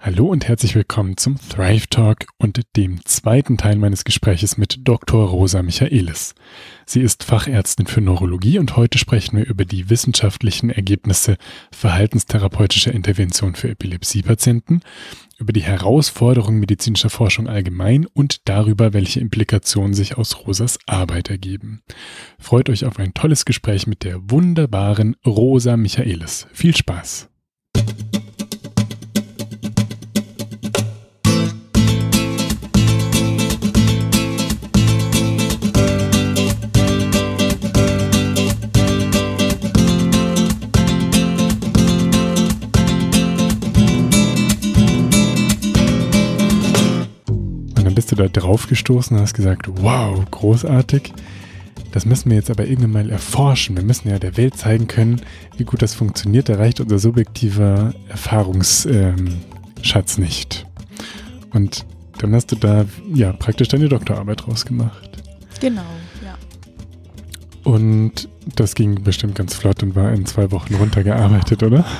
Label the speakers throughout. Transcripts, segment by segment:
Speaker 1: Hallo und herzlich willkommen zum Thrive Talk und dem zweiten Teil meines Gespräches mit Dr. Rosa Michaelis. Sie ist Fachärztin für Neurologie und heute sprechen wir über die wissenschaftlichen Ergebnisse verhaltenstherapeutischer Intervention für Epilepsiepatienten, über die Herausforderungen medizinischer Forschung allgemein und darüber, welche Implikationen sich aus Rosas Arbeit ergeben. Freut euch auf ein tolles Gespräch mit der wunderbaren Rosa Michaelis. Viel Spaß! Da drauf gestoßen und hast gesagt, wow, großartig. Das müssen wir jetzt aber irgendwann mal erforschen. Wir müssen ja der Welt zeigen können, wie gut das funktioniert. Da reicht unser subjektiver Erfahrungsschatz ähm, nicht. Und dann hast du da ja praktisch deine Doktorarbeit rausgemacht.
Speaker 2: Genau, ja.
Speaker 1: Und das ging bestimmt ganz flott und war in zwei Wochen runtergearbeitet, oder?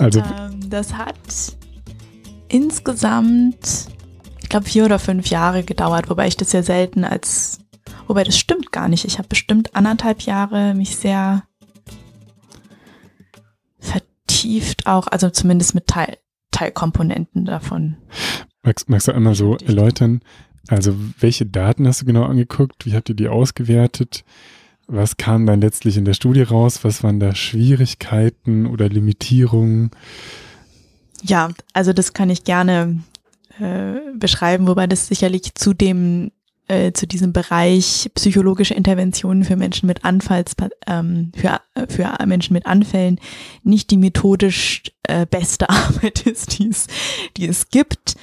Speaker 2: Also. Ähm, das hat insgesamt ich glaube, vier oder fünf Jahre gedauert, wobei ich das ja selten als, wobei das stimmt gar nicht. Ich habe bestimmt anderthalb Jahre mich sehr vertieft auch, also zumindest mit Teil, Teilkomponenten davon.
Speaker 1: Magst, magst du einmal so erläutern, also welche Daten hast du genau angeguckt? Wie habt ihr die ausgewertet? Was kam dann letztlich in der Studie raus? Was waren da Schwierigkeiten oder Limitierungen?
Speaker 2: Ja, also das kann ich gerne äh, beschreiben, wobei das sicherlich zu dem äh, zu diesem Bereich psychologische Interventionen für Menschen mit Anfalls ähm, für, für Menschen mit Anfällen nicht die methodisch äh, beste Arbeit ist, die es, die es gibt.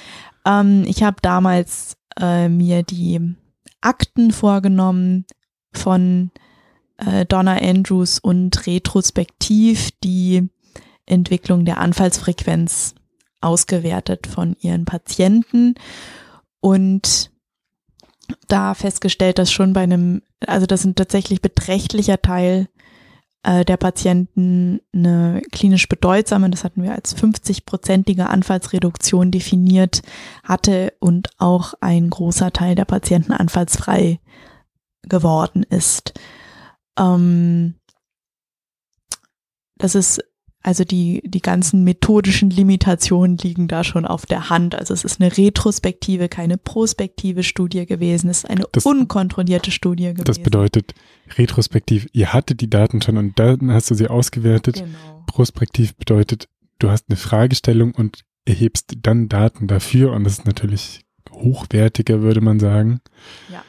Speaker 2: Ähm, ich habe damals äh, mir die Akten vorgenommen von äh, Donna Andrews und retrospektiv die Entwicklung der Anfallsfrequenz ausgewertet von ihren Patienten und da festgestellt, dass schon bei einem, also das sind tatsächlich beträchtlicher Teil äh, der Patienten eine klinisch bedeutsame, das hatten wir als 50-prozentige Anfallsreduktion definiert, hatte und auch ein großer Teil der Patienten anfallsfrei geworden ist. Ähm, das ist also die, die ganzen methodischen Limitationen liegen da schon auf der Hand. Also es ist eine retrospektive, keine prospektive Studie gewesen. Es ist eine das, unkontrollierte Studie gewesen.
Speaker 1: Das bedeutet retrospektiv, ihr hattet die Daten schon und dann hast du sie ausgewertet. Genau. Prospektiv bedeutet, du hast eine Fragestellung und erhebst dann Daten dafür und das ist natürlich hochwertiger, würde man sagen.
Speaker 2: Ja.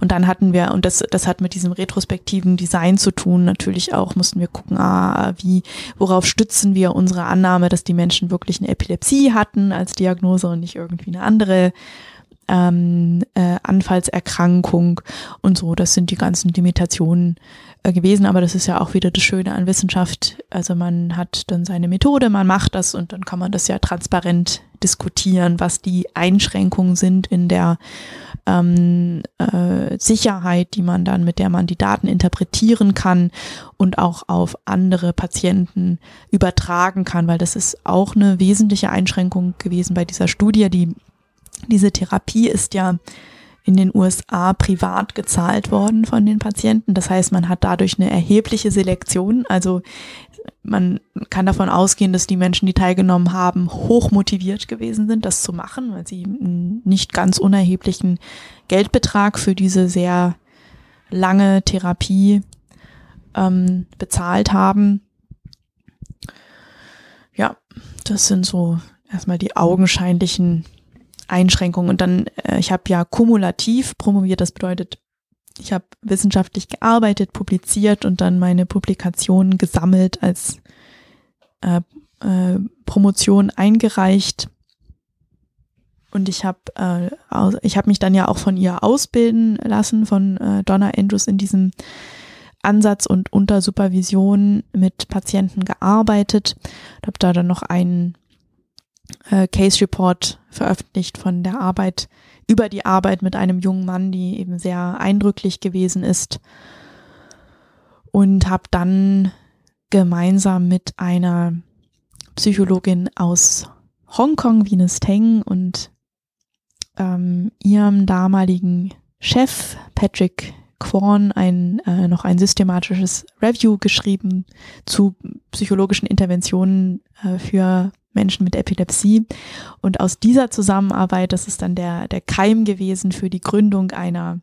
Speaker 2: Und dann hatten wir, und das, das hat mit diesem retrospektiven Design zu tun, natürlich auch mussten wir gucken, ah, wie, worauf stützen wir unsere Annahme, dass die Menschen wirklich eine Epilepsie hatten als Diagnose und nicht irgendwie eine andere ähm, äh, Anfallserkrankung und so. Das sind die ganzen Limitationen gewesen, aber das ist ja auch wieder das Schöne an Wissenschaft. Also man hat dann seine Methode, man macht das und dann kann man das ja transparent diskutieren, was die Einschränkungen sind in der ähm, äh, Sicherheit, die man dann, mit der man die Daten interpretieren kann und auch auf andere Patienten übertragen kann, weil das ist auch eine wesentliche Einschränkung gewesen bei dieser Studie, die diese Therapie ist ja in den USA privat gezahlt worden von den Patienten. Das heißt, man hat dadurch eine erhebliche Selektion. Also man kann davon ausgehen, dass die Menschen, die teilgenommen haben, hoch motiviert gewesen sind, das zu machen, weil sie einen nicht ganz unerheblichen Geldbetrag für diese sehr lange Therapie ähm, bezahlt haben. Ja, das sind so erstmal die augenscheinlichen Einschränkungen. Und dann, äh, ich habe ja kumulativ promoviert, das bedeutet, ich habe wissenschaftlich gearbeitet, publiziert und dann meine Publikationen gesammelt als äh, äh, Promotion eingereicht. Und ich habe äh, ich hab mich dann ja auch von ihr ausbilden lassen, von äh, Donna Andrews in diesem Ansatz und unter Supervision mit Patienten gearbeitet. Ich habe da dann noch einen äh, Case Report veröffentlicht von der Arbeit, über die Arbeit mit einem jungen Mann, die eben sehr eindrücklich gewesen ist. Und habe dann gemeinsam mit einer Psychologin aus Hongkong, Venus Teng und ähm, ihrem damaligen Chef Patrick Quorn ein, äh, noch ein systematisches Review geschrieben zu psychologischen Interventionen äh, für Menschen mit Epilepsie. Und aus dieser Zusammenarbeit, das ist dann der, der Keim gewesen für die Gründung einer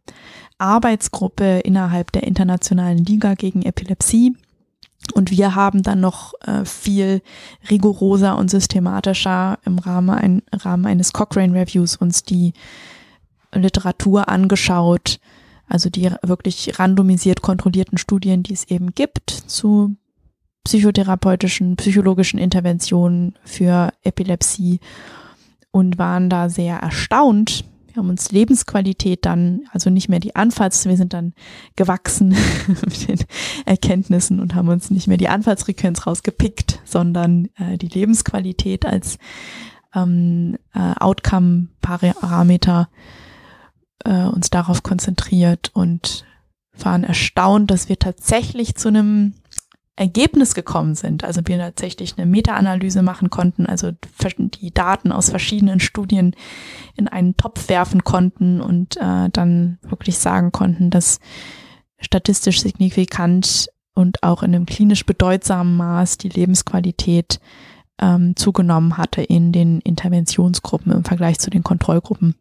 Speaker 2: Arbeitsgruppe innerhalb der Internationalen Liga gegen Epilepsie. Und wir haben dann noch äh, viel rigoroser und systematischer im Rahmen, ein, Rahmen eines Cochrane Reviews uns die Literatur angeschaut, also die wirklich randomisiert kontrollierten Studien, die es eben gibt zu psychotherapeutischen, psychologischen Interventionen für Epilepsie und waren da sehr erstaunt. Wir haben uns Lebensqualität dann, also nicht mehr die Anfalls, wir sind dann gewachsen mit den Erkenntnissen und haben uns nicht mehr die Anfallsfrequenz rausgepickt, sondern äh, die Lebensqualität als ähm, äh, Outcome-Parameter äh, uns darauf konzentriert und waren erstaunt, dass wir tatsächlich zu einem Ergebnis gekommen sind. Also wir tatsächlich eine Meta-Analyse machen konnten, also die Daten aus verschiedenen Studien in einen Topf werfen konnten und äh, dann wirklich sagen konnten, dass statistisch signifikant und auch in einem klinisch bedeutsamen Maß die Lebensqualität ähm, zugenommen hatte in den Interventionsgruppen im Vergleich zu den Kontrollgruppen.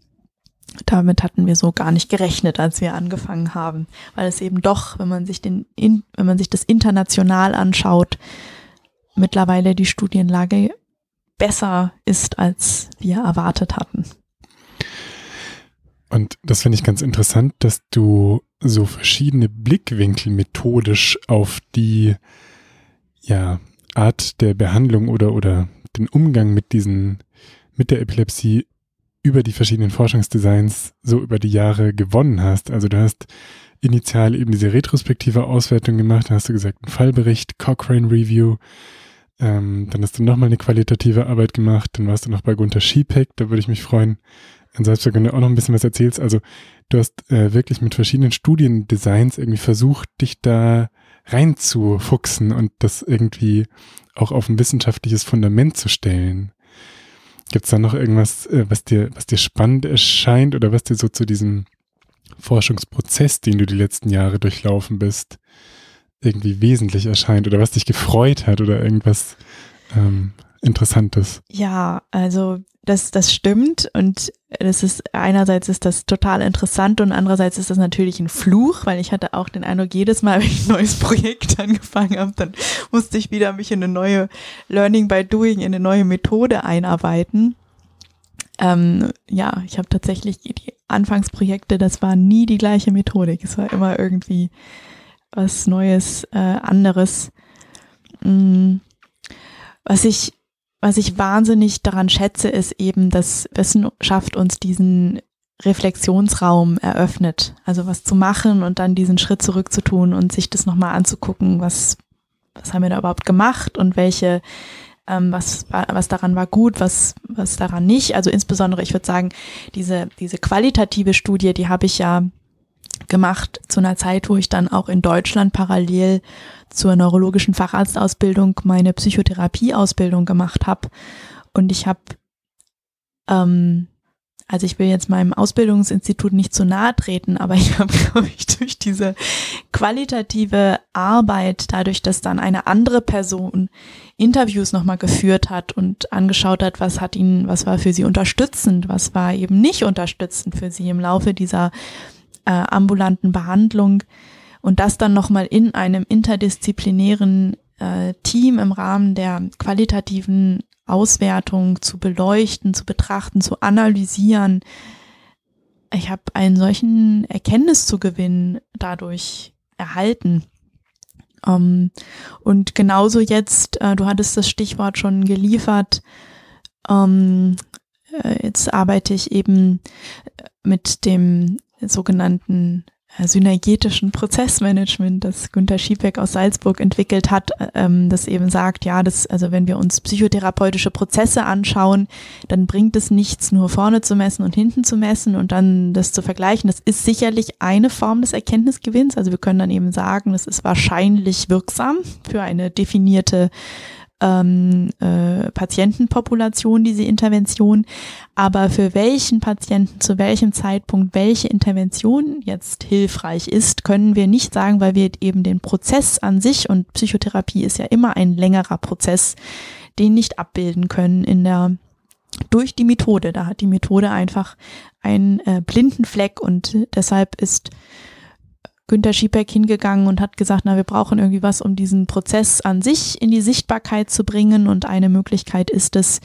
Speaker 2: Damit hatten wir so gar nicht gerechnet, als wir angefangen haben, weil es eben doch, wenn man sich den, wenn man sich das international anschaut, mittlerweile die Studienlage besser ist, als wir erwartet hatten.
Speaker 1: Und das finde ich ganz interessant, dass du so verschiedene Blickwinkel methodisch auf die ja, Art der Behandlung oder, oder den Umgang mit diesen, mit der Epilepsie über die verschiedenen Forschungsdesigns so über die Jahre gewonnen hast. Also du hast initial eben diese retrospektive Auswertung gemacht, dann hast du gesagt, ein Fallbericht, Cochrane Review, ähm, dann hast du nochmal eine qualitative Arbeit gemacht, dann warst du noch bei Gunther Schiepeck, da würde ich mich freuen, in Salzburg, wenn du auch noch ein bisschen was erzählst. Also du hast äh, wirklich mit verschiedenen Studiendesigns irgendwie versucht, dich da reinzufuchsen und das irgendwie auch auf ein wissenschaftliches Fundament zu stellen. Gibt es da noch irgendwas, äh, was dir, was dir spannend erscheint oder was dir so zu diesem Forschungsprozess, den du die letzten Jahre durchlaufen bist, irgendwie wesentlich erscheint oder was dich gefreut hat oder irgendwas ähm, Interessantes?
Speaker 2: Ja, also das, das stimmt und das ist einerseits ist das total interessant und andererseits ist das natürlich ein Fluch, weil ich hatte auch den Eindruck, jedes Mal, wenn ich ein neues Projekt angefangen habe, dann musste ich wieder mich in eine neue Learning by Doing, in eine neue Methode einarbeiten. Ähm, ja, ich habe tatsächlich die Anfangsprojekte, das war nie die gleiche Methodik. Es war immer irgendwie was Neues, äh, anderes. Mhm. Was ich was ich wahnsinnig daran schätze, ist eben, dass Wissenschaft uns diesen Reflexionsraum eröffnet. Also was zu machen und dann diesen Schritt zurückzutun und sich das nochmal anzugucken, was, was haben wir da überhaupt gemacht und welche, ähm, was, was daran war gut, was, was daran nicht. Also insbesondere, ich würde sagen, diese, diese qualitative Studie, die habe ich ja gemacht zu einer Zeit, wo ich dann auch in Deutschland parallel zur neurologischen Facharztausbildung meine Psychotherapieausbildung gemacht habe. Und ich habe, ähm, also ich will jetzt meinem Ausbildungsinstitut nicht zu nahe treten, aber ich habe, glaube ich, durch diese qualitative Arbeit, dadurch, dass dann eine andere Person Interviews nochmal geführt hat und angeschaut hat, was hat ihn, was war für sie unterstützend, was war eben nicht unterstützend für sie im Laufe dieser äh, ambulanten Behandlung und das dann nochmal in einem interdisziplinären äh, Team im Rahmen der qualitativen Auswertung zu beleuchten, zu betrachten, zu analysieren. Ich habe einen solchen Erkenntniszugewinn dadurch erhalten. Ähm, und genauso jetzt, äh, du hattest das Stichwort schon geliefert, ähm, äh, jetzt arbeite ich eben mit dem sogenannten synergetischen Prozessmanagement, das Günter Schiebeck aus Salzburg entwickelt hat, äh, ähm, das eben sagt, ja, das, also wenn wir uns psychotherapeutische Prozesse anschauen, dann bringt es nichts, nur vorne zu messen und hinten zu messen und dann das zu vergleichen. Das ist sicherlich eine Form des Erkenntnisgewinns. Also wir können dann eben sagen, das ist wahrscheinlich wirksam für eine definierte ähm, äh, Patientenpopulation, diese Intervention. Aber für welchen Patienten zu welchem Zeitpunkt welche Intervention jetzt hilfreich ist, können wir nicht sagen, weil wir eben den Prozess an sich und Psychotherapie ist ja immer ein längerer Prozess, den nicht abbilden können in der durch die Methode. Da hat die Methode einfach einen äh, blinden Fleck und deshalb ist Günter Schiebeck hingegangen und hat gesagt, na, wir brauchen irgendwie was, um diesen Prozess an sich in die Sichtbarkeit zu bringen. Und eine Möglichkeit ist es,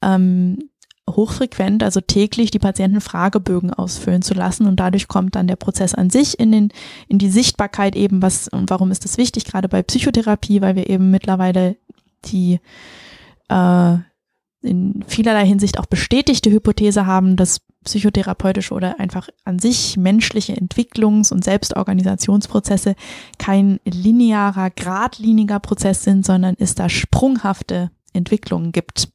Speaker 2: ähm, hochfrequent, also täglich die Patienten Fragebögen ausfüllen zu lassen und dadurch kommt dann der Prozess an sich in den in die Sichtbarkeit eben was und warum ist das wichtig gerade bei Psychotherapie, weil wir eben mittlerweile die äh, in vielerlei Hinsicht auch bestätigte Hypothese haben, dass psychotherapeutische oder einfach an sich menschliche Entwicklungs- und Selbstorganisationsprozesse kein linearer, geradliniger Prozess sind, sondern es da sprunghafte Entwicklungen gibt.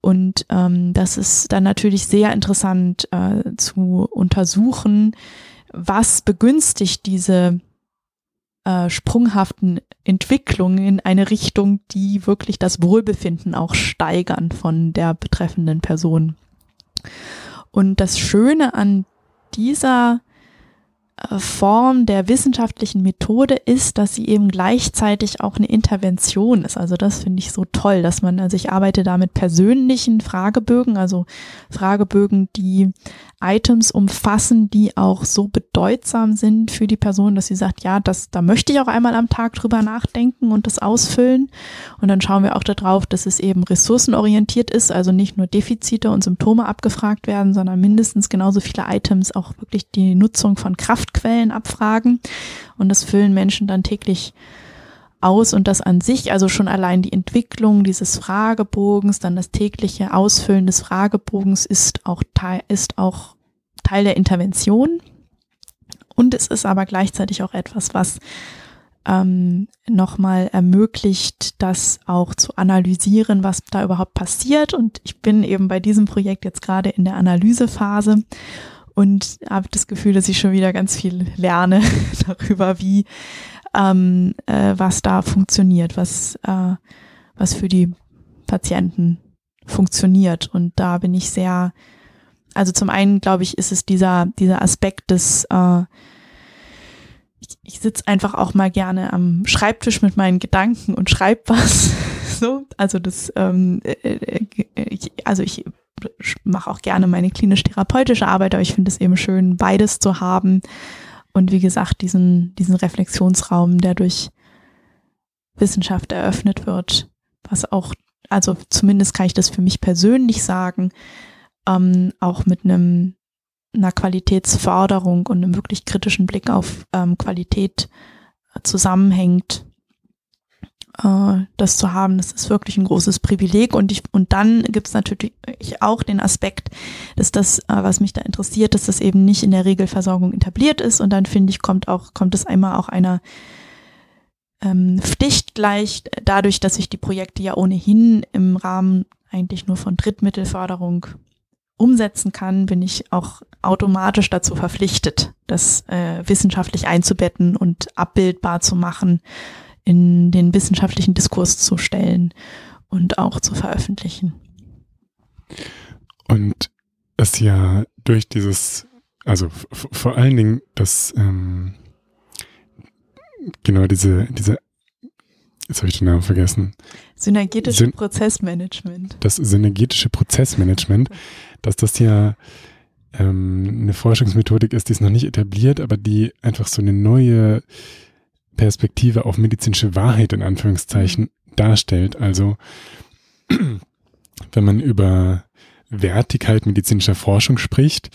Speaker 2: Und ähm, das ist dann natürlich sehr interessant äh, zu untersuchen, was begünstigt diese äh, sprunghaften Entwicklungen in eine Richtung, die wirklich das Wohlbefinden auch steigern von der betreffenden Person. Und das Schöne an dieser Form der wissenschaftlichen Methode ist, dass sie eben gleichzeitig auch eine Intervention ist. Also das finde ich so toll, dass man, also ich arbeite da mit persönlichen Fragebögen, also Fragebögen, die Items umfassen, die auch so bedeutsam sind für die Person, dass sie sagt, ja, das, da möchte ich auch einmal am Tag drüber nachdenken und das ausfüllen. Und dann schauen wir auch darauf, dass es eben ressourcenorientiert ist, also nicht nur Defizite und Symptome abgefragt werden, sondern mindestens genauso viele Items auch wirklich die Nutzung von Kraftquellen abfragen. Und das füllen Menschen dann täglich aus und das an sich, also schon allein die Entwicklung dieses Fragebogens, dann das tägliche Ausfüllen des Fragebogens ist auch Teil, ist auch Teil der Intervention. Und es ist aber gleichzeitig auch etwas, was ähm, nochmal ermöglicht, das auch zu analysieren, was da überhaupt passiert. Und ich bin eben bei diesem Projekt jetzt gerade in der Analysephase und habe das Gefühl, dass ich schon wieder ganz viel lerne darüber, wie ähm, äh, was da funktioniert, was, äh, was für die Patienten funktioniert. Und da bin ich sehr, also zum einen glaube ich, ist es dieser, dieser Aspekt des, äh, ich, ich sitze einfach auch mal gerne am Schreibtisch mit meinen Gedanken und schreibe was. so, also das, ähm, äh, äh, ich, also ich mache auch gerne meine klinisch-therapeutische Arbeit, aber ich finde es eben schön, beides zu haben. Und wie gesagt, diesen, diesen Reflexionsraum, der durch Wissenschaft eröffnet wird, was auch, also zumindest kann ich das für mich persönlich sagen, ähm, auch mit einem einer Qualitätsförderung und einem wirklich kritischen Blick auf ähm, Qualität zusammenhängt äh, das zu haben, das ist wirklich ein großes Privileg. Und ich, und dann gibt es natürlich auch den Aspekt, dass das, äh, was mich da interessiert, dass das eben nicht in der Regelversorgung etabliert ist. Und dann finde ich, kommt auch, kommt es einmal auch einer ähm, Pflicht gleich, dadurch, dass ich die Projekte ja ohnehin im Rahmen eigentlich nur von Drittmittelförderung umsetzen kann, bin ich auch automatisch dazu verpflichtet, das äh, wissenschaftlich einzubetten und abbildbar zu machen in den wissenschaftlichen Diskurs zu stellen und auch zu veröffentlichen.
Speaker 1: Und es ja durch dieses, also vor allen Dingen das, ähm, genau diese, diese, jetzt habe ich den Namen vergessen.
Speaker 2: Synergetische Syn Prozessmanagement.
Speaker 1: Das synergetische Prozessmanagement, dass das ja ähm, eine Forschungsmethodik ist, die ist noch nicht etabliert, aber die einfach so eine neue Perspektive auf medizinische Wahrheit in Anführungszeichen darstellt. Also wenn man über Wertigkeit medizinischer Forschung spricht,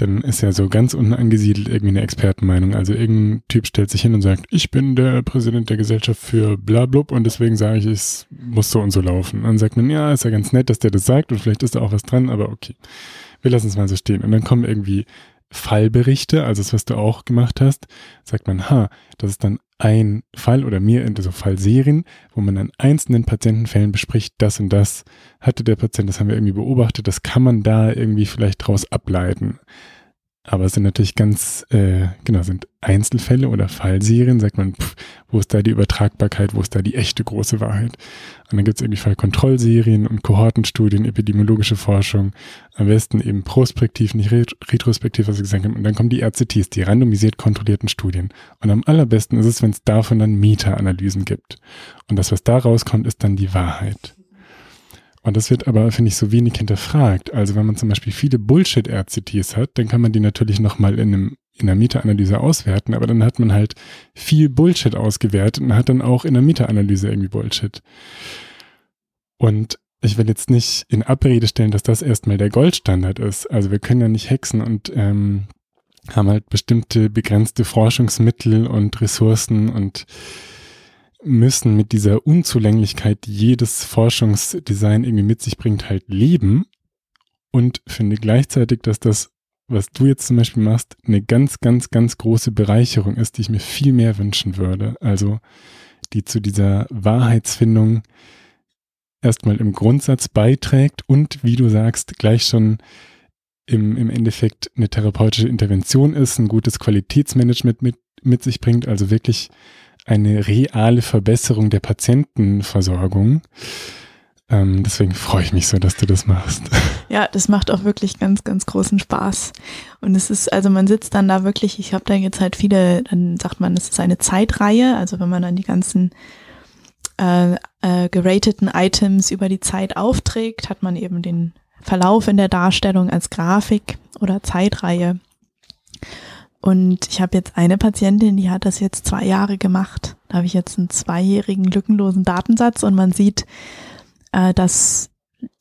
Speaker 1: dann ist ja so ganz unten angesiedelt irgendwie eine Expertenmeinung. Also irgendein Typ stellt sich hin und sagt, ich bin der Präsident der Gesellschaft für blablub und deswegen sage ich, es muss so und so laufen. Und dann sagt man, ja, ist ja ganz nett, dass der das sagt und vielleicht ist da auch was dran, aber okay. Wir lassen es mal so stehen. Und dann kommen irgendwie Fallberichte, also das, was du auch gemacht hast, sagt man, ha, das ist dann ein Fall oder mehr in so Fallserien, wo man an einzelnen Patientenfällen bespricht, das und das hatte der Patient, das haben wir irgendwie beobachtet, das kann man da irgendwie vielleicht draus ableiten. Aber es sind natürlich ganz, äh, genau, sind Einzelfälle oder Fallserien, sagt man, pff, wo ist da die Übertragbarkeit, wo ist da die echte große Wahrheit? Und dann gibt es irgendwie Fallkontrollserien und Kohortenstudien, epidemiologische Forschung, am besten eben prospektiv, nicht retrospektiv, was ich gesagt habe. Und dann kommen die RCTs, die randomisiert kontrollierten Studien. Und am allerbesten ist es, wenn es davon dann Meta-Analysen gibt. Und das, was da rauskommt, ist dann die Wahrheit. Und das wird aber, finde ich, so wenig hinterfragt. Also wenn man zum Beispiel viele Bullshit-RCTs hat, dann kann man die natürlich nochmal in einem in der Meta-Analyse auswerten, aber dann hat man halt viel Bullshit ausgewertet und hat dann auch in der Meta-Analyse irgendwie Bullshit. Und ich will jetzt nicht in Abrede stellen, dass das erstmal der Goldstandard ist. Also wir können ja nicht hexen und ähm, haben halt bestimmte begrenzte Forschungsmittel und Ressourcen und müssen mit dieser Unzulänglichkeit, die jedes Forschungsdesign irgendwie mit sich bringt, halt leben und finde gleichzeitig, dass das, was du jetzt zum Beispiel machst, eine ganz, ganz, ganz große Bereicherung ist, die ich mir viel mehr wünschen würde. Also die zu dieser Wahrheitsfindung erstmal im Grundsatz beiträgt und, wie du sagst, gleich schon im, im Endeffekt eine therapeutische Intervention ist, ein gutes Qualitätsmanagement mit, mit sich bringt, also wirklich eine reale Verbesserung der Patientenversorgung. Ähm, deswegen freue ich mich so, dass du das machst.
Speaker 2: Ja, das macht auch wirklich ganz, ganz großen Spaß. Und es ist, also man sitzt dann da wirklich, ich habe da jetzt halt viele, dann sagt man, es ist eine Zeitreihe, also wenn man dann die ganzen äh, äh, gerateten Items über die Zeit aufträgt, hat man eben den Verlauf in der Darstellung als Grafik oder Zeitreihe. Und ich habe jetzt eine Patientin, die hat das jetzt zwei Jahre gemacht. Da habe ich jetzt einen zweijährigen lückenlosen Datensatz und man sieht, äh, dass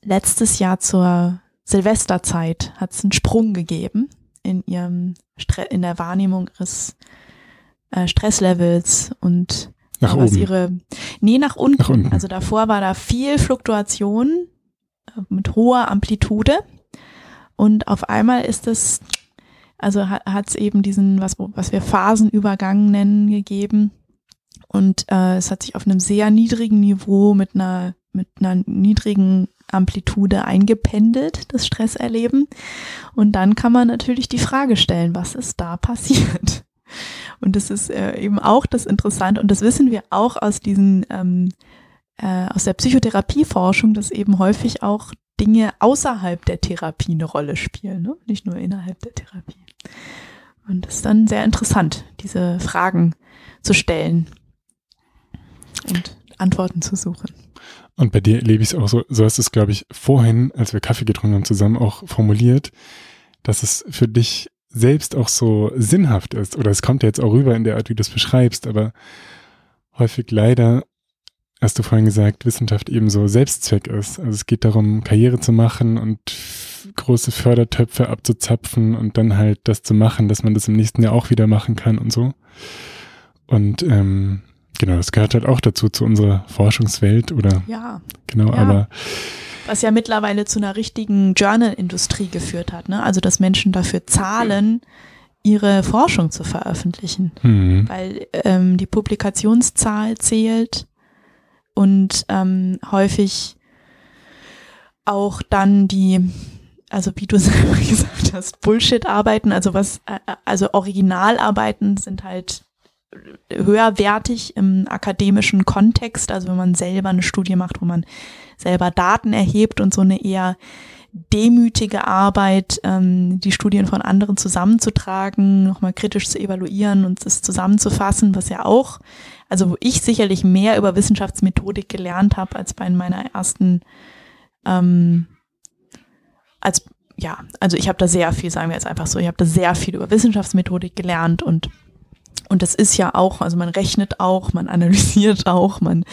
Speaker 2: letztes Jahr zur Silvesterzeit hat es einen Sprung gegeben in ihrem Stre in der Wahrnehmung ihres äh, Stresslevels und
Speaker 1: nach was oben.
Speaker 2: ihre nee nach unten. nach unten. Also davor war da viel Fluktuation äh, mit hoher Amplitude und auf einmal ist es also hat es eben diesen, was, was wir Phasenübergang nennen, gegeben. Und äh, es hat sich auf einem sehr niedrigen Niveau mit einer, mit einer niedrigen Amplitude eingependelt, das Stresserleben. Und dann kann man natürlich die Frage stellen, was ist da passiert? Und das ist äh, eben auch das Interessante, und das wissen wir auch aus diesen, ähm, äh, aus der Psychotherapieforschung, dass eben häufig auch Dinge außerhalb der Therapie eine Rolle spielen, ne? nicht nur innerhalb der Therapie. Und das ist dann sehr interessant, diese Fragen zu stellen und Antworten zu suchen.
Speaker 1: Und bei dir erlebe ich es auch so, so hast du es, glaube ich, vorhin, als wir Kaffee getrunken haben, zusammen auch formuliert, dass es für dich selbst auch so sinnhaft ist. Oder es kommt ja jetzt auch rüber in der Art, wie du es beschreibst, aber häufig leider hast du vorhin gesagt, Wissenschaft eben so Selbstzweck ist. Also es geht darum, Karriere zu machen und große Fördertöpfe abzuzapfen und dann halt das zu machen, dass man das im nächsten Jahr auch wieder machen kann und so. Und ähm, genau, das gehört halt auch dazu, zu unserer Forschungswelt oder
Speaker 2: ja.
Speaker 1: genau,
Speaker 2: ja.
Speaker 1: aber
Speaker 2: was ja mittlerweile zu einer richtigen Journal-Industrie geführt hat, ne? Also dass Menschen dafür zahlen, ihre Forschung zu veröffentlichen, mhm. weil ähm, die Publikationszahl zählt und ähm, häufig auch dann die, also wie du selber gesagt hast, Bullshit-Arbeiten, also was, äh, also Originalarbeiten sind halt höherwertig im akademischen Kontext, also wenn man selber eine Studie macht, wo man selber Daten erhebt und so eine eher demütige Arbeit, ähm, die Studien von anderen zusammenzutragen, nochmal kritisch zu evaluieren und es zusammenzufassen, was ja auch also wo ich sicherlich mehr über Wissenschaftsmethodik gelernt habe als bei meiner ersten, ähm, als ja, also ich habe da sehr viel, sagen wir jetzt einfach so, ich habe da sehr viel über Wissenschaftsmethodik gelernt und und das ist ja auch, also man rechnet auch, man analysiert auch, man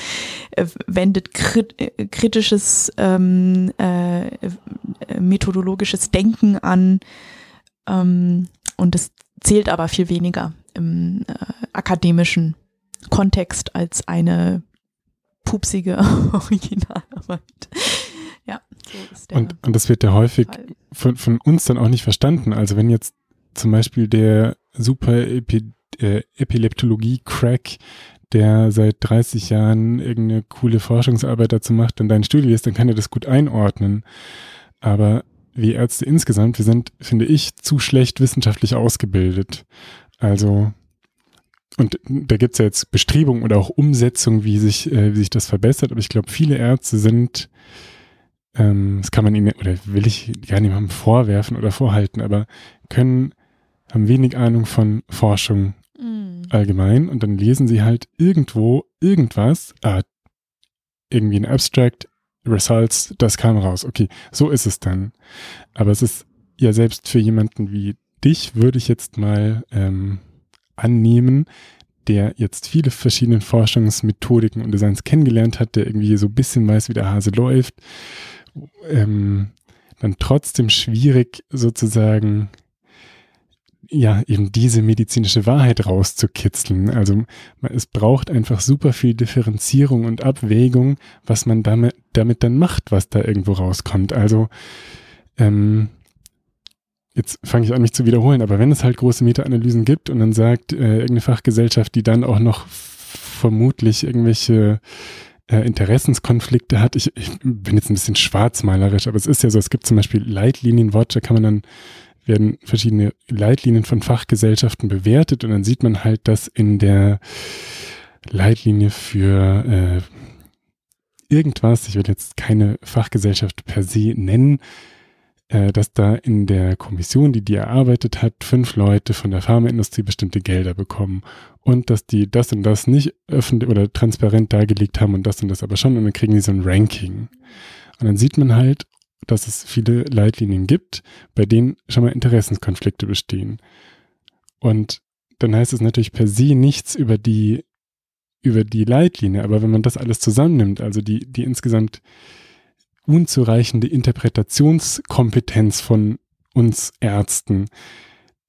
Speaker 2: äh, wendet krit äh, kritisches ähm, äh, methodologisches Denken an ähm, und das zählt aber viel weniger im äh, akademischen Kontext als eine pupsige Originalarbeit. Ja,
Speaker 1: so ist der und, und das wird ja häufig von, von uns dann auch nicht verstanden. Also wenn jetzt zum Beispiel der super Epi, äh, Epileptologie-Crack, der seit 30 Jahren irgendeine coole Forschungsarbeit dazu macht, dann dein Studio ist, dann kann er das gut einordnen. Aber wie Ärzte insgesamt, wir sind, finde ich, zu schlecht wissenschaftlich ausgebildet. Also, und da gibt es ja jetzt Bestrebungen oder auch Umsetzungen, wie sich, äh, wie sich das verbessert, aber ich glaube, viele Ärzte sind, ähm, das kann man ihnen, oder will ich gar niemandem vorwerfen oder vorhalten, aber können, haben wenig Ahnung von Forschung mhm. allgemein und dann lesen sie halt irgendwo irgendwas, ah, irgendwie ein Abstract, Results, das kam raus. Okay, so ist es dann. Aber es ist ja selbst für jemanden wie dich, würde ich jetzt mal ähm, annehmen, der jetzt viele verschiedene Forschungsmethodiken und Designs kennengelernt hat, der irgendwie so ein bisschen weiß, wie der Hase läuft, ähm, dann trotzdem schwierig sozusagen ja, eben diese medizinische Wahrheit rauszukitzeln. Also es braucht einfach super viel Differenzierung und Abwägung, was man damit, damit dann macht, was da irgendwo rauskommt. Also ähm, jetzt fange ich an, mich zu wiederholen, aber wenn es halt große Meta-Analysen gibt und dann sagt äh, irgendeine Fachgesellschaft, die dann auch noch vermutlich irgendwelche äh, Interessenskonflikte hat, ich, ich bin jetzt ein bisschen schwarzmalerisch, aber es ist ja so, es gibt zum Beispiel Leitlinienwatch, da kann man dann werden verschiedene Leitlinien von Fachgesellschaften bewertet und dann sieht man halt, dass in der Leitlinie für äh, irgendwas, ich will jetzt keine Fachgesellschaft per se nennen, äh, dass da in der Kommission, die die erarbeitet hat, fünf Leute von der Pharmaindustrie bestimmte Gelder bekommen und dass die das und das nicht öffentlich oder transparent dargelegt haben und das und das aber schon und dann kriegen die so ein Ranking. Und dann sieht man halt, dass es viele Leitlinien gibt, bei denen schon mal Interessenskonflikte bestehen. Und dann heißt es natürlich per se nichts über die, über die Leitlinie, aber wenn man das alles zusammennimmt, also die, die insgesamt unzureichende Interpretationskompetenz von uns Ärzten,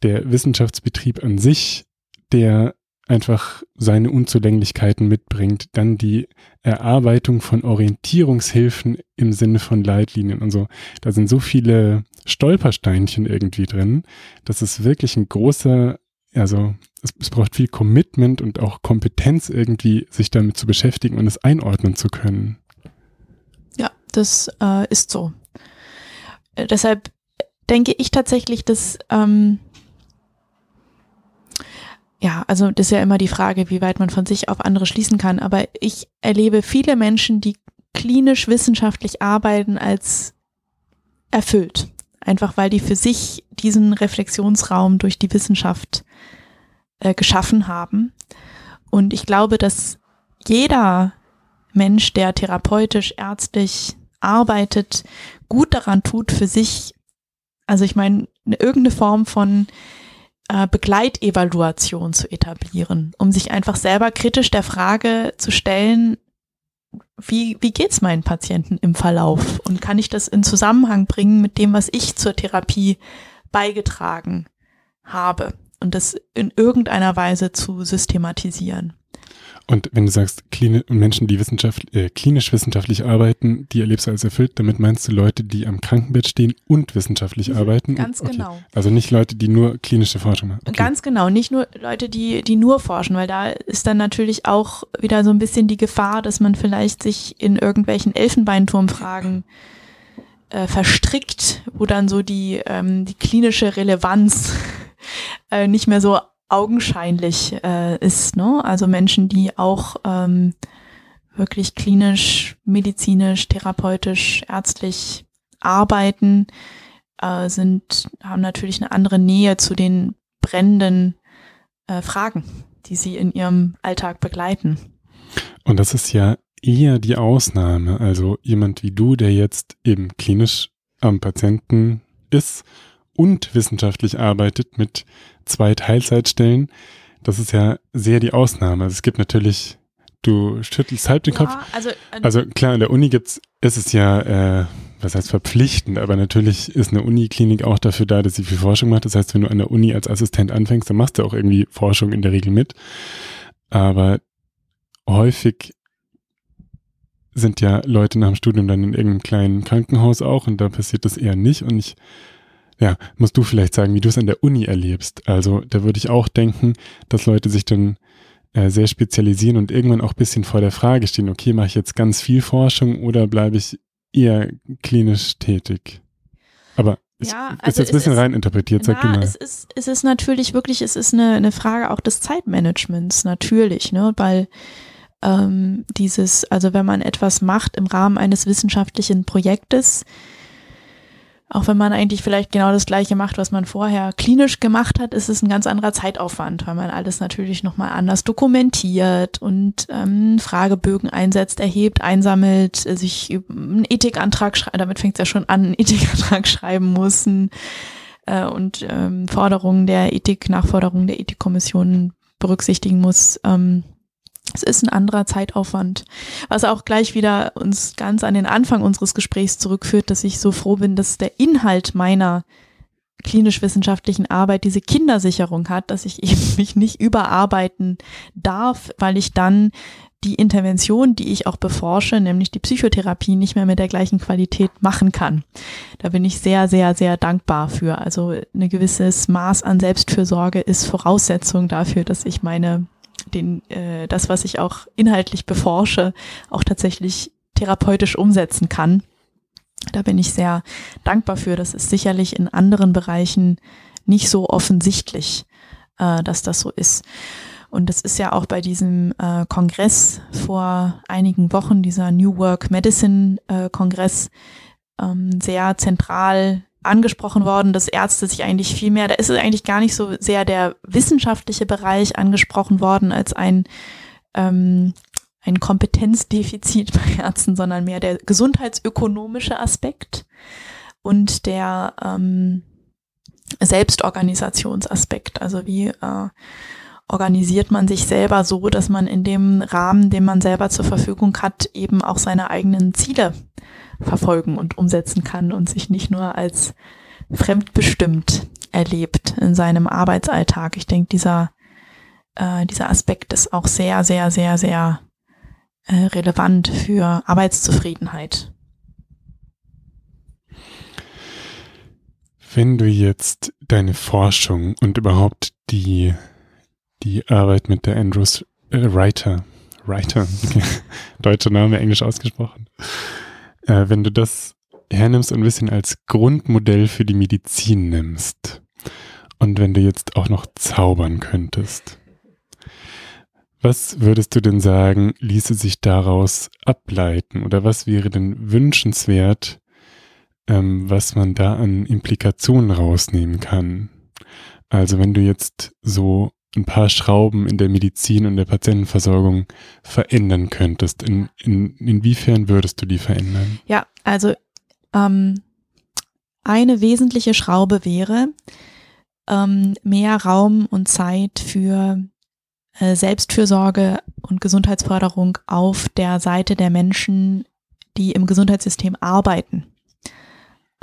Speaker 1: der Wissenschaftsbetrieb an sich, der einfach seine Unzulänglichkeiten mitbringt, dann die Erarbeitung von Orientierungshilfen im Sinne von Leitlinien und so. Da sind so viele Stolpersteinchen irgendwie drin, dass es wirklich ein großer, also es, es braucht viel Commitment und auch Kompetenz irgendwie, sich damit zu beschäftigen und es einordnen zu können.
Speaker 2: Das äh, ist so. Äh, deshalb denke ich tatsächlich, dass ähm, ja, also das ist ja immer die Frage, wie weit man von sich auf andere schließen kann. Aber ich erlebe viele Menschen, die klinisch wissenschaftlich arbeiten, als erfüllt. Einfach weil die für sich diesen Reflexionsraum durch die Wissenschaft äh, geschaffen haben. Und ich glaube, dass jeder Mensch, der therapeutisch, ärztlich arbeitet, gut daran tut, für sich, also ich meine, irgendeine Form von äh, Begleitevaluation zu etablieren, um sich einfach selber kritisch der Frage zu stellen, wie, wie geht's meinen Patienten im Verlauf? Und kann ich das in Zusammenhang bringen mit dem, was ich zur Therapie beigetragen habe? Und das in irgendeiner Weise zu systematisieren.
Speaker 1: Und wenn du sagst, Klini Menschen, die Wissenschaft, äh, klinisch wissenschaftlich arbeiten, die erlebst du als erfüllt, damit meinst du Leute, die am Krankenbett stehen und wissenschaftlich mhm, arbeiten?
Speaker 2: Ganz okay. genau.
Speaker 1: Also nicht Leute, die nur klinische Forschung machen.
Speaker 2: Okay. Ganz genau, nicht nur Leute, die, die nur forschen, weil da ist dann natürlich auch wieder so ein bisschen die Gefahr, dass man vielleicht sich in irgendwelchen Elfenbeinturmfragen äh, verstrickt, wo dann so die, ähm, die klinische Relevanz äh, nicht mehr so augenscheinlich äh, ist. Ne? Also Menschen, die auch ähm, wirklich klinisch, medizinisch, therapeutisch, ärztlich arbeiten, äh, sind, haben natürlich eine andere Nähe zu den brennenden äh, Fragen, die sie in ihrem Alltag begleiten.
Speaker 1: Und das ist ja eher die Ausnahme. Also jemand wie du, der jetzt eben klinisch am Patienten ist und wissenschaftlich arbeitet mit zwei Teilzeitstellen, das ist ja sehr die Ausnahme. Also es gibt natürlich, du schüttelst halb den ja, Kopf. Also, äh, also klar, in der Uni gibt's, ist es ja, äh, was heißt verpflichtend, aber natürlich ist eine Uniklinik auch dafür da, dass sie viel Forschung macht. Das heißt, wenn du an der Uni als Assistent anfängst, dann machst du auch irgendwie Forschung in der Regel mit. Aber häufig sind ja Leute nach dem Studium dann in irgendeinem kleinen Krankenhaus auch und da passiert das eher nicht. Und ich ja, musst du vielleicht sagen, wie du es an der Uni erlebst. Also da würde ich auch denken, dass Leute sich dann äh, sehr spezialisieren und irgendwann auch bisschen vor der Frage stehen, okay, mache ich jetzt ganz viel Forschung oder bleibe ich eher klinisch tätig? Aber ich,
Speaker 2: Ja,
Speaker 1: ist
Speaker 2: also
Speaker 1: jetzt ein bisschen
Speaker 2: ist-
Speaker 1: rein interpretiert, sag du
Speaker 2: Na,
Speaker 1: mal.
Speaker 2: es ist, es ist natürlich wirklich, es ist eine, eine Frage auch des Zeitmanagements, natürlich, ne, weil ähm, dieses, also wenn man etwas macht im Rahmen eines wissenschaftlichen Projektes, auch wenn man eigentlich vielleicht genau das gleiche macht, was man vorher klinisch gemacht hat, ist es ein ganz anderer Zeitaufwand, weil man alles natürlich nochmal anders dokumentiert und ähm, Fragebögen einsetzt, erhebt, einsammelt, äh, sich einen Ethikantrag schreibt, damit fängt es ja schon an, einen Ethikantrag schreiben muss, äh, und ähm, Forderungen der Ethik, Nachforderungen der Ethikkommission berücksichtigen muss. Ähm, es ist ein anderer Zeitaufwand, was auch gleich wieder uns ganz an den Anfang unseres Gesprächs zurückführt, dass ich so froh bin, dass der Inhalt meiner klinisch-wissenschaftlichen Arbeit diese Kindersicherung hat, dass ich eben mich nicht überarbeiten darf, weil ich dann die Intervention, die ich auch beforsche, nämlich die Psychotherapie, nicht mehr mit der gleichen Qualität machen kann. Da bin ich sehr, sehr, sehr dankbar für. Also ein gewisses Maß an Selbstfürsorge ist Voraussetzung dafür, dass ich meine, den, äh, das, was ich auch inhaltlich beforsche, auch tatsächlich therapeutisch umsetzen kann. Da bin ich sehr dankbar für. Das ist sicherlich in anderen Bereichen nicht so offensichtlich, äh, dass das so ist. Und das ist ja auch bei diesem äh, Kongress vor einigen Wochen, dieser New Work Medicine äh, Kongress, ähm, sehr zentral angesprochen worden, dass Ärzte sich eigentlich viel mehr, da ist es eigentlich gar nicht so sehr der wissenschaftliche Bereich angesprochen worden als ein, ähm, ein Kompetenzdefizit bei Ärzten, sondern mehr der gesundheitsökonomische Aspekt und der ähm, Selbstorganisationsaspekt. Also wie äh, organisiert man sich selber so, dass man in dem Rahmen, den man selber zur Verfügung hat, eben auch seine eigenen Ziele verfolgen und umsetzen kann und sich nicht nur als fremdbestimmt erlebt in seinem Arbeitsalltag. Ich denke, dieser, äh, dieser Aspekt ist auch sehr, sehr, sehr, sehr äh, relevant für Arbeitszufriedenheit.
Speaker 1: Wenn du jetzt deine Forschung und überhaupt die, die Arbeit mit der Andrews äh, Writer, Writer, okay, deutscher Name, englisch ausgesprochen, äh, wenn du das hernimmst und ein bisschen als Grundmodell für die Medizin nimmst und wenn du jetzt auch noch zaubern könntest, was würdest du denn sagen, ließe sich daraus ableiten oder was wäre denn wünschenswert, ähm, was man da an Implikationen rausnehmen kann? Also wenn du jetzt so ein paar Schrauben in der Medizin und der Patientenversorgung verändern könntest, in, in, inwiefern würdest du die verändern?
Speaker 2: Ja, also ähm, eine wesentliche Schraube wäre ähm, mehr Raum und Zeit für äh, Selbstfürsorge und Gesundheitsförderung auf der Seite der Menschen, die im Gesundheitssystem arbeiten.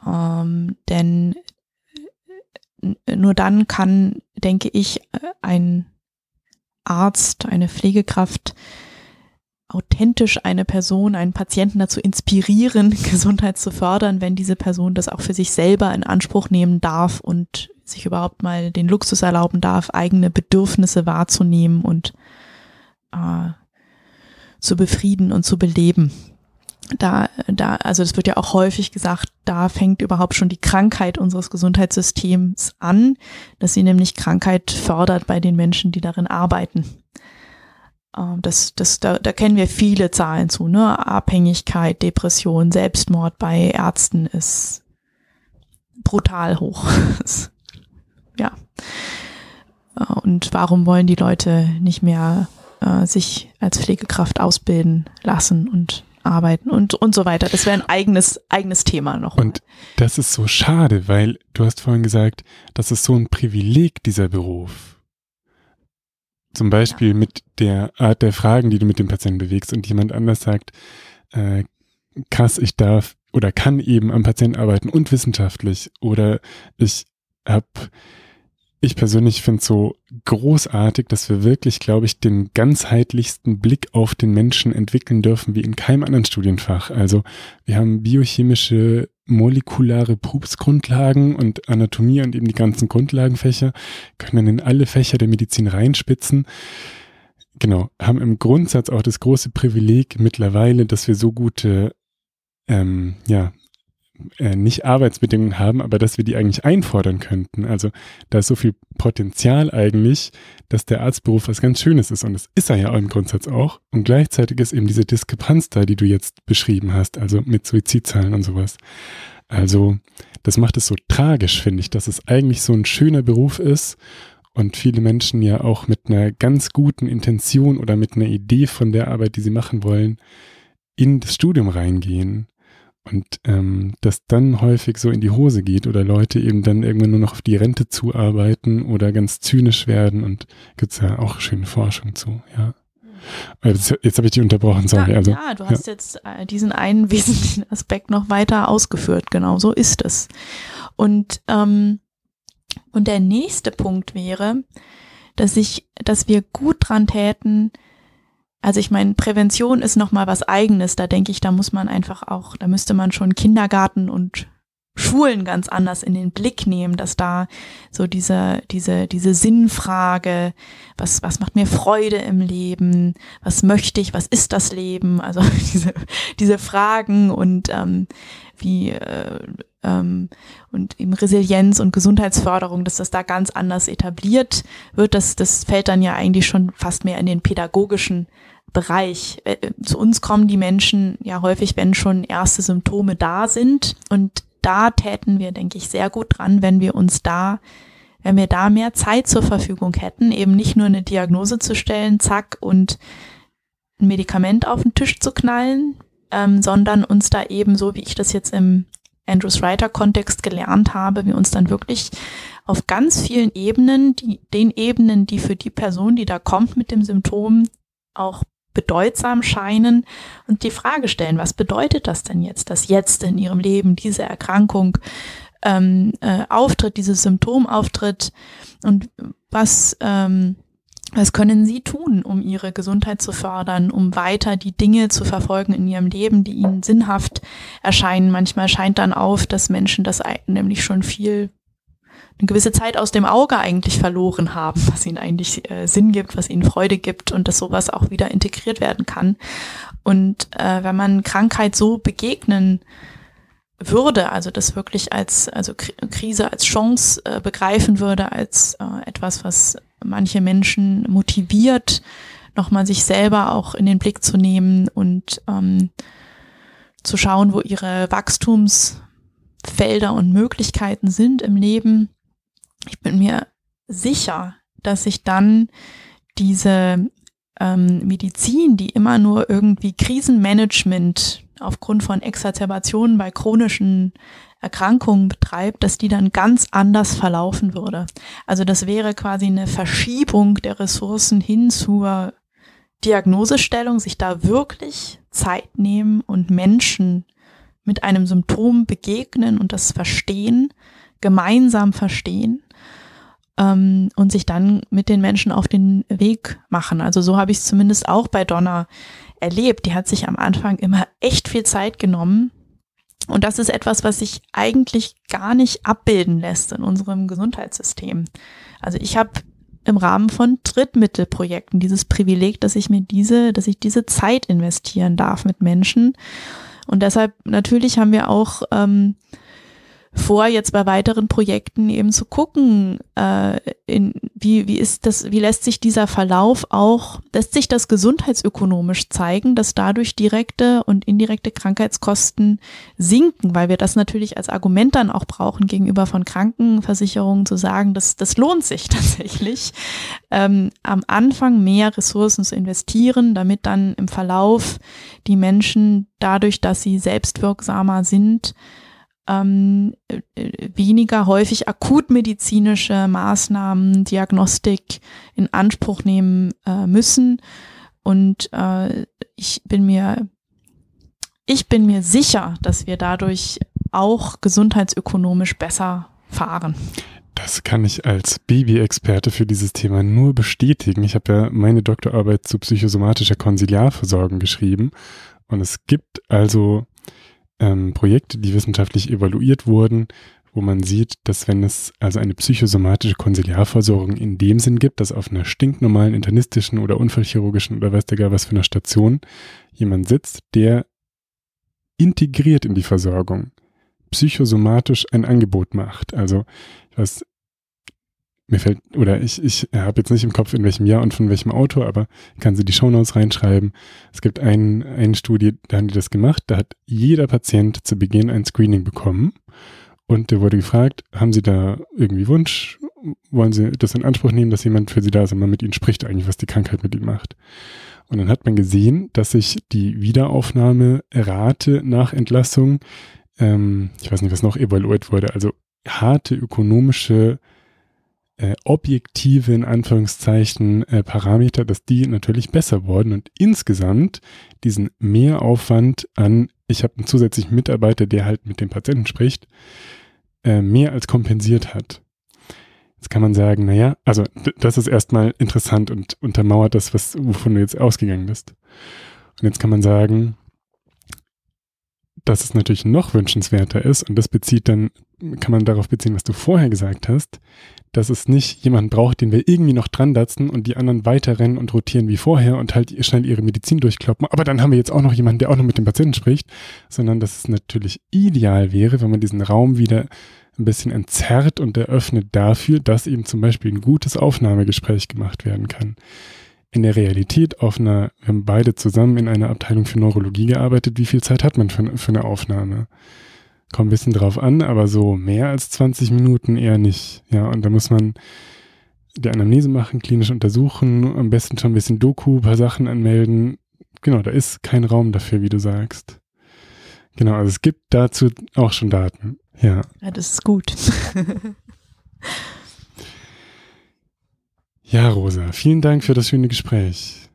Speaker 2: Ähm, denn nur dann kann, denke ich, ein Arzt, eine Pflegekraft authentisch eine Person, einen Patienten dazu inspirieren, Gesundheit zu fördern, wenn diese Person das auch für sich selber in Anspruch nehmen darf und sich überhaupt mal den Luxus erlauben darf, eigene Bedürfnisse wahrzunehmen und äh, zu befrieden und zu beleben. Da, da, also es wird ja auch häufig gesagt, da fängt überhaupt schon die Krankheit unseres Gesundheitssystems an, dass sie nämlich Krankheit fördert bei den Menschen, die darin arbeiten. Ähm, Das, das, da, da kennen wir viele Zahlen zu, ne? Abhängigkeit, Depression, Selbstmord bei Ärzten ist brutal hoch. ja. Und warum wollen die Leute nicht mehr äh, sich als Pflegekraft ausbilden lassen und arbeiten und, und so weiter? Das wäre ein eigenes, eigenes Thema noch.
Speaker 1: Und das ist so schade, weil du hast vorhin gesagt, das ist so ein Privileg, dieser Beruf. Zum Beispiel ja. mit der Art der Fragen, die du mit dem Patienten bewegst und jemand anders sagt, äh, krass, ich darf oder kann eben am Patienten arbeiten und wissenschaftlich oder ich habe ich persönlich finde es so großartig, dass wir wirklich, glaube ich, den ganzheitlichsten Blick auf den Menschen entwickeln dürfen wie in keinem anderen Studienfach. Also wir haben biochemische, molekulare Prüfungsgrundlagen und Anatomie und eben die ganzen Grundlagenfächer, können in alle Fächer der Medizin reinspitzen. Genau, haben im Grundsatz auch das große Privileg mittlerweile, dass wir so gute ähm, ja, äh, nicht Arbeitsbedingungen haben, aber dass wir die eigentlich einfordern könnten. Also da ist so viel Potenzial eigentlich, dass der Arztberuf was ganz Schönes ist und das ist er ja im Grundsatz auch. Und gleichzeitig ist eben diese Diskrepanz da, die du jetzt beschrieben hast, also mit Suizidzahlen und sowas. Also das macht es so tragisch, finde ich, dass es eigentlich so ein schöner Beruf ist und viele Menschen ja auch mit einer ganz guten Intention oder mit einer Idee von der Arbeit, die sie machen wollen, in das Studium reingehen und ähm, das dann häufig so in die Hose geht oder Leute eben dann irgendwann nur noch auf die Rente zuarbeiten oder ganz zynisch werden und gibt's ja auch schöne Forschung zu, ja. Jetzt, jetzt habe ich die unterbrochen, sorry.
Speaker 2: Ja,
Speaker 1: also,
Speaker 2: ja du hast ja. jetzt äh, diesen einen wesentlichen Aspekt noch weiter ausgeführt, genau so ist es. Und, ähm, und der nächste Punkt wäre, dass ich, dass wir gut dran täten, also ich meine, Prävention ist nochmal was eigenes. Da denke ich, da muss man einfach auch, da müsste man schon Kindergarten und Schulen ganz anders in den Blick nehmen, dass da so diese, diese, diese Sinnfrage, was, was macht mir Freude im Leben, was möchte ich, was ist das Leben, also diese, diese Fragen und ähm, wie äh, ähm, und eben Resilienz und Gesundheitsförderung, dass das da ganz anders etabliert wird, das, das fällt dann ja eigentlich schon fast mehr in den pädagogischen Bereich. Äh, zu uns kommen die Menschen ja häufig, wenn schon erste Symptome da sind. Und da täten wir, denke ich, sehr gut dran, wenn wir uns da, wenn wir da mehr Zeit zur Verfügung hätten, eben nicht nur eine Diagnose zu stellen, zack, und ein Medikament auf den Tisch zu knallen, ähm, sondern uns da eben, so wie ich das jetzt im Andrews Writer Kontext gelernt habe, wir uns dann wirklich auf ganz vielen Ebenen, die, den Ebenen, die für die Person, die da kommt mit dem Symptom, auch bedeutsam scheinen und die Frage stellen, was bedeutet das denn jetzt, dass jetzt in ihrem Leben diese Erkrankung ähm, äh, auftritt, dieses Symptom auftritt und was, ähm, was können Sie tun, um Ihre Gesundheit zu fördern, um weiter die Dinge zu verfolgen in Ihrem Leben, die Ihnen sinnhaft erscheinen? Manchmal scheint dann auf, dass Menschen das nämlich schon viel eine gewisse Zeit aus dem Auge eigentlich verloren haben, was ihnen eigentlich äh, Sinn gibt, was ihnen Freude gibt und dass sowas auch wieder integriert werden kann. Und äh, wenn man Krankheit so begegnen würde, also das wirklich als also Krise als Chance äh, begreifen würde, als äh, etwas, was manche Menschen motiviert, nochmal sich selber auch in den Blick zu nehmen und ähm, zu schauen, wo ihre Wachstumsfelder und Möglichkeiten sind im Leben, ich bin mir sicher, dass ich dann diese ähm, Medizin, die immer nur irgendwie Krisenmanagement aufgrund von Exacerbationen bei chronischen Erkrankungen betreibt, dass die dann ganz anders verlaufen würde. Also das wäre quasi eine Verschiebung der Ressourcen hin zur Diagnosestellung, sich da wirklich Zeit nehmen und Menschen mit einem Symptom begegnen und das verstehen, gemeinsam verstehen ähm, und sich dann mit den Menschen auf den Weg machen. Also so habe ich es zumindest auch bei Donna erlebt. Die hat sich am Anfang immer echt viel Zeit genommen. Und das ist etwas, was sich eigentlich gar nicht abbilden lässt in unserem Gesundheitssystem. Also ich habe im Rahmen von Drittmittelprojekten dieses Privileg, dass ich mir diese, dass ich diese Zeit investieren darf mit Menschen. Und deshalb natürlich haben wir auch ähm, vor, jetzt bei weiteren Projekten eben zu gucken, äh, in, wie, wie ist das, wie lässt sich dieser Verlauf auch, lässt sich das gesundheitsökonomisch zeigen, dass dadurch direkte und indirekte Krankheitskosten sinken, weil wir das natürlich als Argument dann auch brauchen, gegenüber von Krankenversicherungen zu sagen, dass das lohnt sich tatsächlich, ähm, am Anfang mehr Ressourcen zu investieren, damit dann im Verlauf die Menschen dadurch, dass sie selbstwirksamer sind, ähm, weniger häufig akutmedizinische Maßnahmen, Diagnostik in Anspruch nehmen äh, müssen. Und äh, ich bin mir, ich bin mir sicher, dass wir dadurch auch gesundheitsökonomisch besser fahren.
Speaker 1: Das kann ich als Baby-Experte für dieses Thema nur bestätigen. Ich habe ja meine Doktorarbeit zu psychosomatischer Konsiliarversorgung geschrieben. Und es gibt also ähm, Projekte, die wissenschaftlich evaluiert wurden, wo man sieht, dass wenn es also eine psychosomatische Konsiliarversorgung in dem Sinn gibt, dass auf einer stinknormalen internistischen oder unfallchirurgischen oder weiß der gar was für einer Station jemand sitzt, der integriert in die Versorgung psychosomatisch ein Angebot macht. Also, ich weiß, mir fällt, oder ich, ich habe jetzt nicht im Kopf, in welchem Jahr und von welchem Autor, aber kann sie die Shownotes reinschreiben. Es gibt ein, eine Studie, da haben die das gemacht, da hat jeder Patient zu Beginn ein Screening bekommen und der wurde gefragt, haben Sie da irgendwie Wunsch? Wollen Sie das in Anspruch nehmen, dass jemand für Sie da ist und man mit Ihnen spricht eigentlich, was die Krankheit mit Ihnen macht? Und dann hat man gesehen, dass sich die Wiederaufnahmerate nach Entlassung, ähm, ich weiß nicht, was noch evaluiert wurde, also harte ökonomische äh, objektive, in Anführungszeichen, äh, Parameter, dass die natürlich besser wurden und insgesamt diesen Mehraufwand an, ich habe einen zusätzlichen Mitarbeiter, der halt mit dem Patienten spricht, äh, mehr als kompensiert hat. Jetzt kann man sagen, naja, also das ist erstmal interessant und untermauert das, was, wovon du jetzt ausgegangen bist. Und jetzt kann man sagen, dass es natürlich noch wünschenswerter ist und das bezieht dann, kann man darauf beziehen, was du vorher gesagt hast, dass es nicht jemanden braucht, den wir irgendwie noch dran datzen und die anderen weiterrennen und rotieren wie vorher und halt schnell ihre Medizin durchkloppen. Aber dann haben wir jetzt auch noch jemanden, der auch noch mit dem Patienten spricht, sondern dass es natürlich ideal wäre, wenn man diesen Raum wieder ein bisschen entzerrt und eröffnet dafür, dass eben zum Beispiel ein gutes Aufnahmegespräch gemacht werden kann. In der Realität auf einer, wir haben beide zusammen in einer Abteilung für Neurologie gearbeitet, wie viel Zeit hat man für, für eine Aufnahme? Kommt ein bisschen drauf an, aber so mehr als 20 Minuten eher nicht. Ja, und da muss man die Anamnese machen, klinisch untersuchen, am besten schon ein bisschen Doku, ein paar Sachen anmelden. Genau, da ist kein Raum dafür, wie du sagst. Genau, also es gibt dazu auch schon Daten. Ja.
Speaker 2: Ja, das ist gut.
Speaker 1: ja, Rosa, vielen Dank für das schöne Gespräch.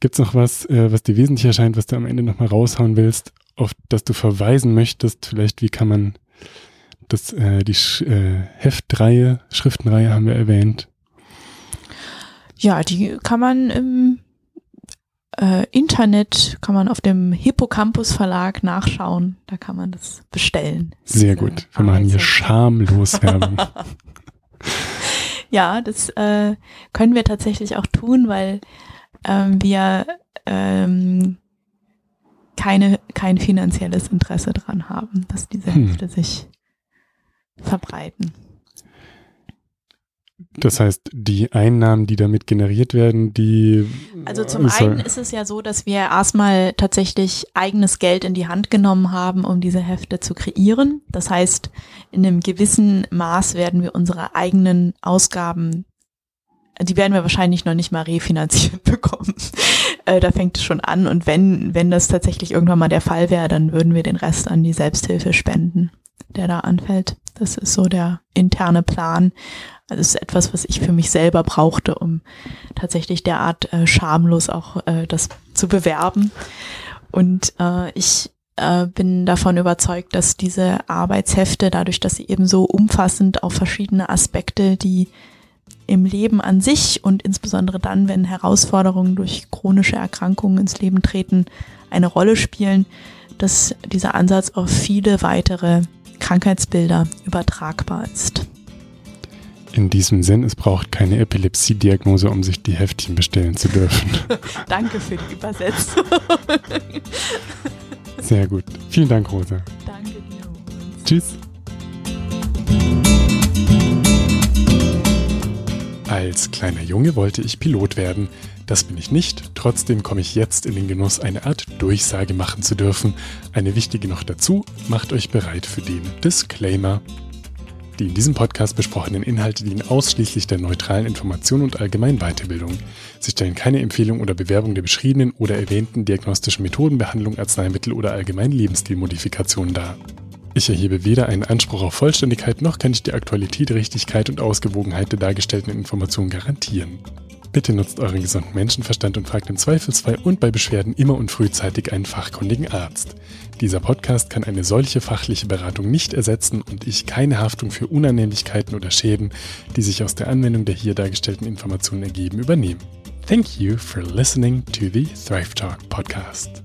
Speaker 1: Gibt es noch was, äh, was dir wesentlich erscheint, was du am Ende nochmal raushauen willst, auf das du verweisen möchtest? Vielleicht, wie kann man das, äh, die Sch äh, Heftreihe, Schriftenreihe haben wir erwähnt.
Speaker 2: Ja, die kann man im äh, Internet, kann man auf dem Hippocampus Verlag nachschauen. Da kann man das bestellen.
Speaker 1: Sehr gut. Wir machen hier schamlos Werbung.
Speaker 2: ja, das äh, können wir tatsächlich auch tun, weil ähm, wir ähm, keine, kein finanzielles Interesse daran haben, dass diese hm. Hefte sich verbreiten.
Speaker 1: Das heißt, die Einnahmen, die damit generiert werden, die.
Speaker 2: Also zum einen ist es ja so, dass wir erstmal tatsächlich eigenes Geld in die Hand genommen haben, um diese Hefte zu kreieren. Das heißt, in einem gewissen Maß werden wir unsere eigenen Ausgaben, die werden wir wahrscheinlich noch nicht mal refinanziert bekommen. Äh, da fängt es schon an. Und wenn, wenn das tatsächlich irgendwann mal der Fall wäre, dann würden wir den Rest an die Selbsthilfe spenden, der da anfällt. Das ist so der interne Plan. Also es ist etwas, was ich für mich selber brauchte, um tatsächlich derart äh, schamlos auch äh, das zu bewerben. Und äh, ich äh, bin davon überzeugt, dass diese Arbeitshefte, dadurch, dass sie eben so umfassend auf verschiedene Aspekte, die im Leben an sich und insbesondere dann, wenn Herausforderungen durch chronische Erkrankungen ins Leben treten, eine Rolle spielen, dass dieser Ansatz auf viele weitere Krankheitsbilder übertragbar ist.
Speaker 1: In diesem Sinn, es braucht keine Epilepsie-Diagnose, um sich die Heftchen bestellen zu dürfen.
Speaker 2: Danke für die Übersetzung.
Speaker 1: Sehr gut. Vielen Dank, Rosa.
Speaker 2: Danke dir.
Speaker 1: Tschüss. Als kleiner Junge wollte ich Pilot werden. Das bin ich nicht. Trotzdem komme ich jetzt in den Genuss, eine Art Durchsage machen zu dürfen. Eine wichtige noch dazu, macht euch bereit für den Disclaimer. Die in diesem Podcast besprochenen Inhalte dienen ausschließlich der neutralen Information und allgemeinen Weiterbildung. Sie stellen keine Empfehlung oder Bewerbung der beschriebenen oder erwähnten diagnostischen Methoden, Behandlung, Arzneimittel oder allgemeinen Lebensstilmodifikationen dar. Ich erhebe weder einen Anspruch auf Vollständigkeit noch kann ich die Aktualität, Richtigkeit und Ausgewogenheit der dargestellten Informationen garantieren. Bitte nutzt euren gesunden Menschenverstand und fragt im Zweifelsfall und bei Beschwerden immer und frühzeitig einen fachkundigen Arzt. Dieser Podcast kann eine solche fachliche Beratung nicht ersetzen und ich keine Haftung für Unannehmlichkeiten oder Schäden, die sich aus der Anwendung der hier dargestellten Informationen ergeben, übernehmen. Thank you for listening to the Thrive Talk podcast.